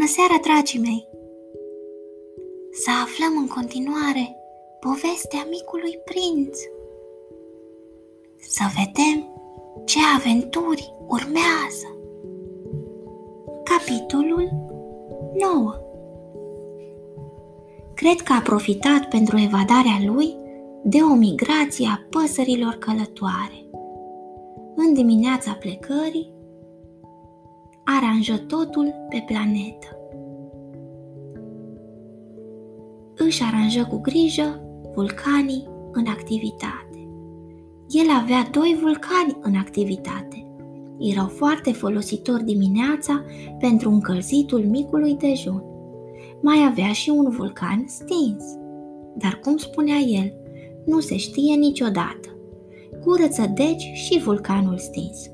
Bună seara, dragii mei! Să aflăm în continuare povestea micului prinț. Să vedem ce aventuri urmează. Capitolul 9 Cred că a profitat pentru evadarea lui de o migrație a păsărilor călătoare. În dimineața plecării, aranjă totul pe planetă. Își aranjă cu grijă vulcanii în activitate. El avea doi vulcani în activitate. Erau foarte folositori dimineața pentru încălzitul micului dejun. Mai avea și un vulcan stins. Dar cum spunea el, nu se știe niciodată. Curăță deci și vulcanul stins.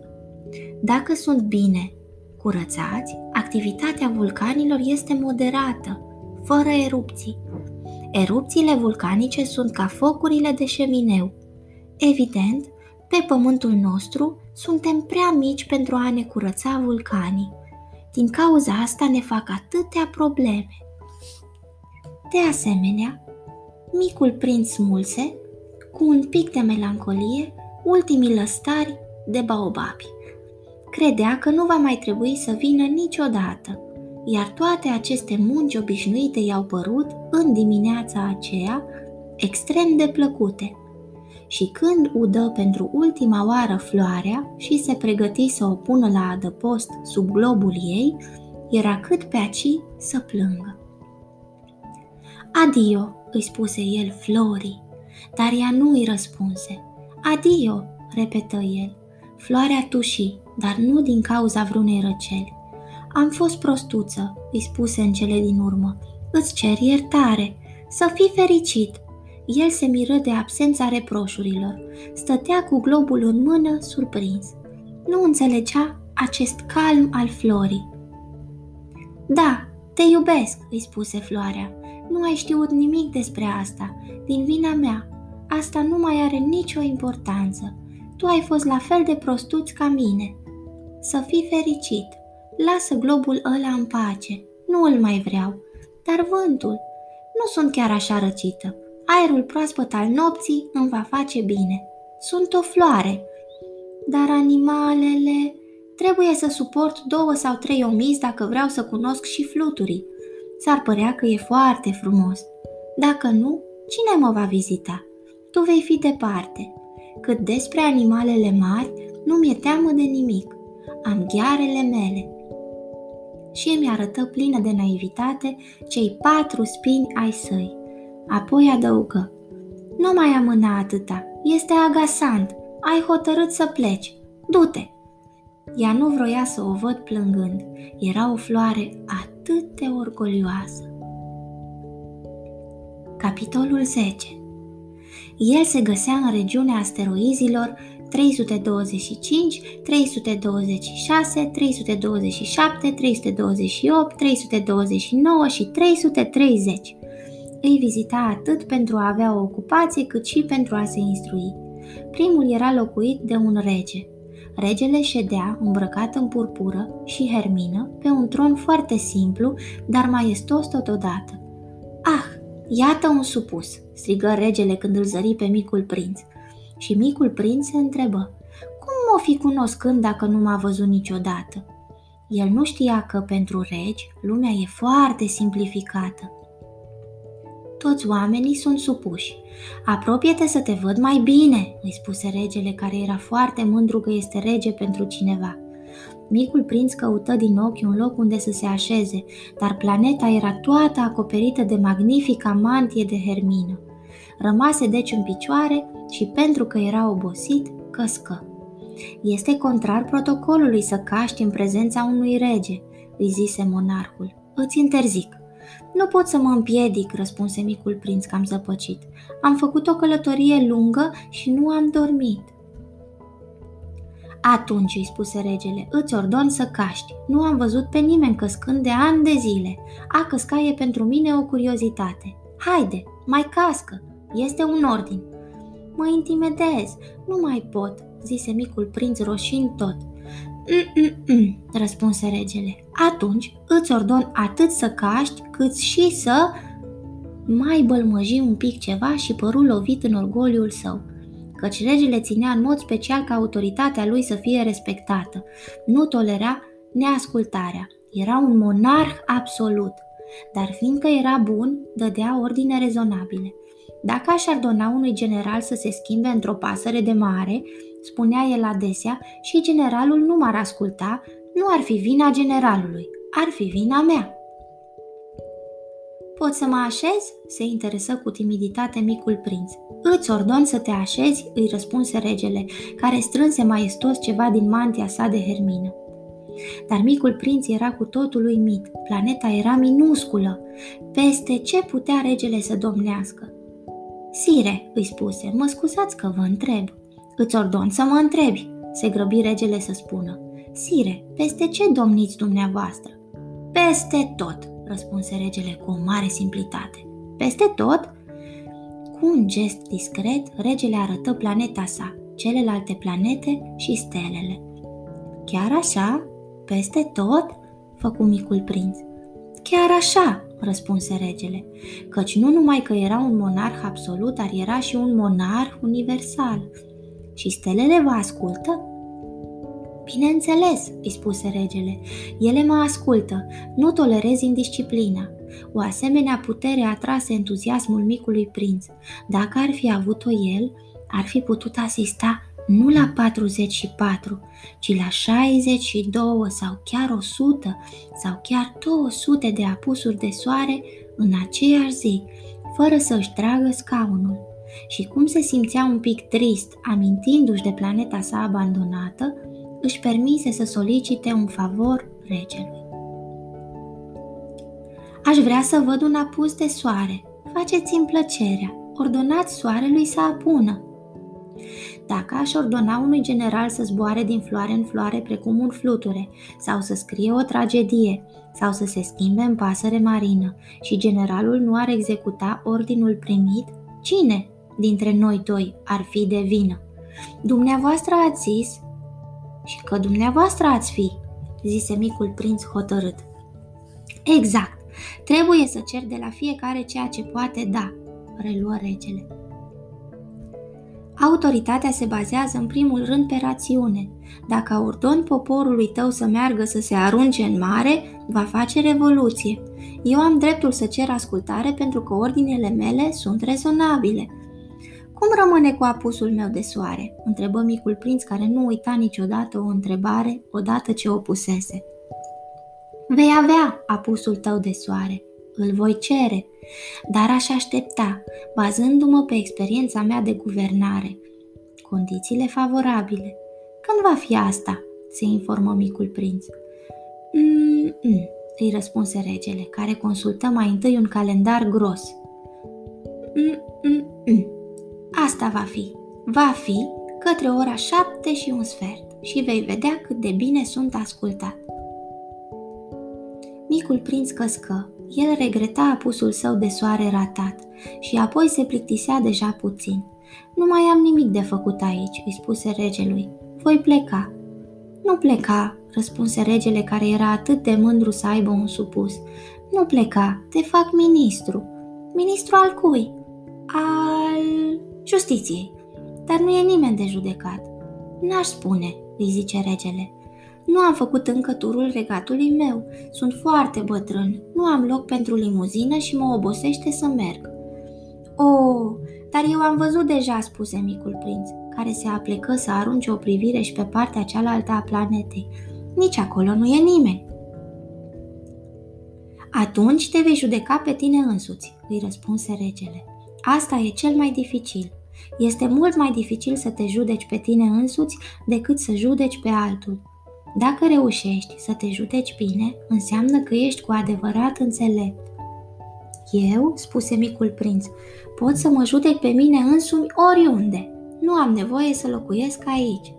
Dacă sunt bine curățați, activitatea vulcanilor este moderată, fără erupții. Erupțiile vulcanice sunt ca focurile de șemineu. Evident, pe pământul nostru suntem prea mici pentru a ne curăța vulcanii. Din cauza asta ne fac atâtea probleme. De asemenea, micul prinț smulse, cu un pic de melancolie, ultimii lăstari de baobabi credea că nu va mai trebui să vină niciodată, iar toate aceste munci obișnuite i-au părut, în dimineața aceea, extrem de plăcute. Și când udă pentru ultima oară floarea și se pregăti să o pună la adăpost sub globul ei, era cât pe aci să plângă. Adio, îi spuse el Flori, dar ea nu îi răspunse. Adio, repetă el. Floarea tușii, dar nu din cauza vreunei răceli. Am fost prostuță, îi spuse în cele din urmă. Îți cer iertare, să fii fericit. El se miră de absența reproșurilor. Stătea cu globul în mână, surprins. Nu înțelegea acest calm al florii. Da, te iubesc, îi spuse floarea. Nu ai știut nimic despre asta, din vina mea. Asta nu mai are nicio importanță. Tu ai fost la fel de prostuț ca mine. Să fii fericit. Lasă globul ăla în pace. Nu îl mai vreau. Dar vântul. Nu sunt chiar așa răcită. Aerul proaspăt al nopții îmi va face bine. Sunt o floare. Dar animalele... Trebuie să suport două sau trei omizi dacă vreau să cunosc și fluturii. S-ar părea că e foarte frumos. Dacă nu, cine mă va vizita? Tu vei fi departe. Cât despre animalele mari, nu mi-e teamă de nimic am ghearele mele. Și mi arătă plină de naivitate cei patru spini ai săi. Apoi adăugă, nu mai amâna atâta, este agasant, ai hotărât să pleci, du-te! Ea nu vroia să o văd plângând, era o floare atât de orgolioasă. Capitolul 10 El se găsea în regiunea asteroizilor 325, 326, 327, 328, 329 și 330. Îi vizita atât pentru a avea o ocupație cât și pentru a se instrui. Primul era locuit de un rege. Regele ședea îmbrăcat în purpură și hermină pe un tron foarte simplu, dar maestos totodată. Ah, iată un supus!" strigă regele când îl zări pe micul prinț și micul prinț se întrebă, cum o fi cunoscând dacă nu m-a văzut niciodată? El nu știa că pentru regi lumea e foarte simplificată. Toți oamenii sunt supuși. Apropie-te să te văd mai bine, îi spuse regele care era foarte mândru că este rege pentru cineva. Micul prinț căută din ochi un loc unde să se așeze, dar planeta era toată acoperită de magnifica mantie de hermină. Rămase deci în picioare și pentru că era obosit, căscă. Este contrar protocolului să caști în prezența unui rege, îi zise monarhul. Îți interzic. Nu pot să mă împiedic, răspunse micul prinț cam zăpăcit. Am făcut o călătorie lungă și nu am dormit. Atunci, îi spuse regele, îți ordon să caști. Nu am văzut pe nimeni căscând de ani de zile. A căsca e pentru mine o curiozitate. Haide, mai cască, este un ordin. Mă intimidez, nu mai pot, zise micul prinț roșind tot. Mm-mm-mm, răspunse regele. Atunci îți ordon atât să caști, cât și să... Mai bălmăji un pic ceva și părul lovit în orgoliul său căci regele ținea în mod special ca autoritatea lui să fie respectată. Nu tolera neascultarea. Era un monarh absolut, dar fiindcă era bun, dădea ordine rezonabile. Dacă aș ordona unui general să se schimbe într-o pasăre de mare, spunea el adesea, și generalul nu m-ar asculta, nu ar fi vina generalului, ar fi vina mea. Pot să mă așez?" se interesă cu timiditate micul prinț. Îți ordon să te așezi?" îi răspunse regele, care strânse maestos ceva din mantia sa de hermină. Dar micul prinț era cu totul uimit. Planeta era minusculă. Peste ce putea regele să domnească? Sire, îi spuse, mă scuzați că vă întreb. Îți ordon să mă întrebi, se grăbi regele să spună. Sire, peste ce domniți dumneavoastră? Peste tot, răspunse regele cu o mare simplitate. Peste tot? Cu un gest discret, regele arătă planeta sa, celelalte planete și stelele. Chiar așa? Peste tot? făcu micul prinț. Chiar așa, răspunse regele, căci nu numai că era un monarh absolut, dar era și un monarh universal. Și stelele vă ascultă? Bineînțeles, îi spuse regele, ele mă ascultă, nu tolerez indisciplina. O asemenea putere atrase entuziasmul micului prinț. Dacă ar fi avut-o el, ar fi putut asista nu la 44, ci la 62 sau chiar 100 sau chiar 200 de apusuri de soare în aceeași zi, fără să-și tragă scaunul. Și cum se simțea un pic trist, amintindu-și de planeta sa abandonată, își permise să solicite un favor regelui. Aș vrea să văd un apus de soare. Faceți-mi plăcerea. Ordonați soarelui să apună. Dacă aș ordona unui general să zboare din floare în floare precum un fluture, sau să scrie o tragedie, sau să se schimbe în pasăre marină și generalul nu ar executa ordinul primit, cine dintre noi doi ar fi de vină? Dumneavoastră ați zis și că dumneavoastră ați fi, zise micul prinț hotărât. Exact, trebuie să cer de la fiecare ceea ce poate da, reluă regele. Autoritatea se bazează în primul rând pe rațiune. Dacă ordon poporului tău să meargă să se arunce în mare, va face revoluție. Eu am dreptul să cer ascultare pentru că ordinele mele sunt rezonabile. Cum rămâne cu apusul meu de soare? întrebă micul prinț care nu uita niciodată o întrebare odată ce o pusese. Vei avea apusul tău de soare, îl voi cere, dar aș aștepta, bazându-mă pe experiența mea de guvernare. Condițiile favorabile. Când va fi asta? se informă micul prinț. Mm-mm, îi răspunse regele, care consultă mai întâi un calendar gros. Mm-mm, asta va fi. Va fi către ora șapte și un sfert și vei vedea cât de bine sunt ascultat. Micul prinț căscă. El regreta apusul său de soare ratat și apoi se plictisea deja puțin. Nu mai am nimic de făcut aici, îi spuse regelui. Voi pleca. Nu pleca, răspunse regele care era atât de mândru să aibă un supus. Nu pleca, te fac ministru. Ministru al cui? Al justiției. Dar nu e nimeni de judecat. N-aș spune, îi zice regele. Nu am făcut încă turul regatului meu. Sunt foarte bătrân. Nu am loc pentru limuzină și mă obosește să merg. Oh, dar eu am văzut deja, spuse micul prinț, care se aplecă să arunce o privire și pe partea cealaltă a planetei. Nici acolo nu e nimeni. Atunci te vei judeca pe tine însuți, îi răspunse regele. Asta e cel mai dificil. Este mult mai dificil să te judeci pe tine însuți decât să judeci pe altul. Dacă reușești să te judeci bine, înseamnă că ești cu adevărat înțelept. Eu, spuse micul prinț, pot să mă judec pe mine însumi oriunde. Nu am nevoie să locuiesc aici.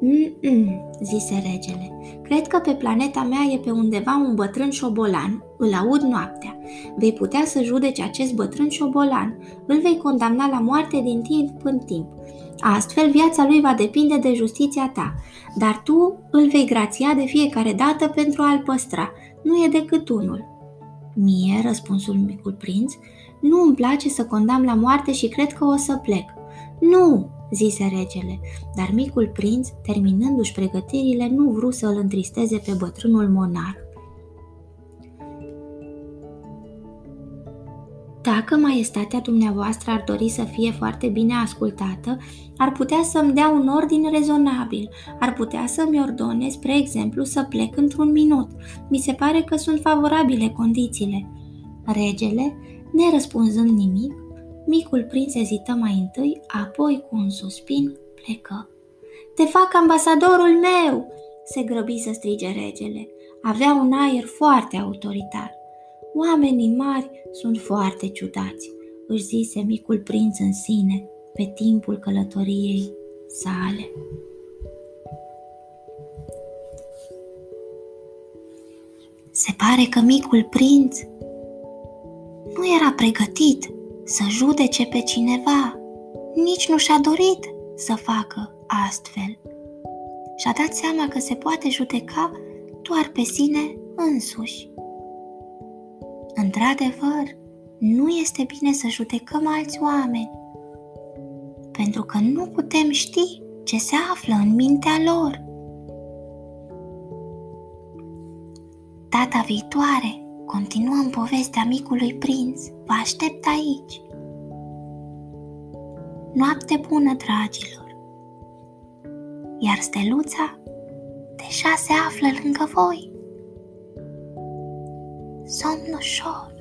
Mm-mm, zise regele. Cred că pe planeta mea e pe undeva un bătrân șobolan. Îl aud noaptea. Vei putea să judeci acest bătrân șobolan. Îl vei condamna la moarte din timp în timp. Astfel, viața lui va depinde de justiția ta, dar tu îl vei grația de fiecare dată pentru a-l păstra. Nu e decât unul. Mie, răspunsul micul prinț, nu îmi place să condamn la moarte și cred că o să plec. Nu, zise regele, dar micul prinț, terminându-și pregătirile, nu vrut să îl întristeze pe bătrânul monarh. Dacă maestatea dumneavoastră ar dori să fie foarte bine ascultată, ar putea să-mi dea un ordin rezonabil, ar putea să-mi ordone, spre exemplu, să plec într-un minut. Mi se pare că sunt favorabile condițiile. Regele, nerăspunzând nimic, micul prinț ezită mai întâi, apoi cu un suspin plecă. Te fac ambasadorul meu!" se grăbi să strige regele. Avea un aer foarte autoritar. Oamenii mari sunt foarte ciudați, își zise micul prinț în sine pe timpul călătoriei sale. Se pare că micul prinț nu era pregătit să judece pe cineva, nici nu și-a dorit să facă astfel. Și-a dat seama că se poate judeca doar pe sine însuși. Într-adevăr, nu este bine să judecăm alți oameni, pentru că nu putem ști ce se află în mintea lor. Data viitoare continuăm povestea micului prinț. Vă aștept aici. Noapte bună, dragilor! Iar steluța deja se află lângă voi. Somn ușor.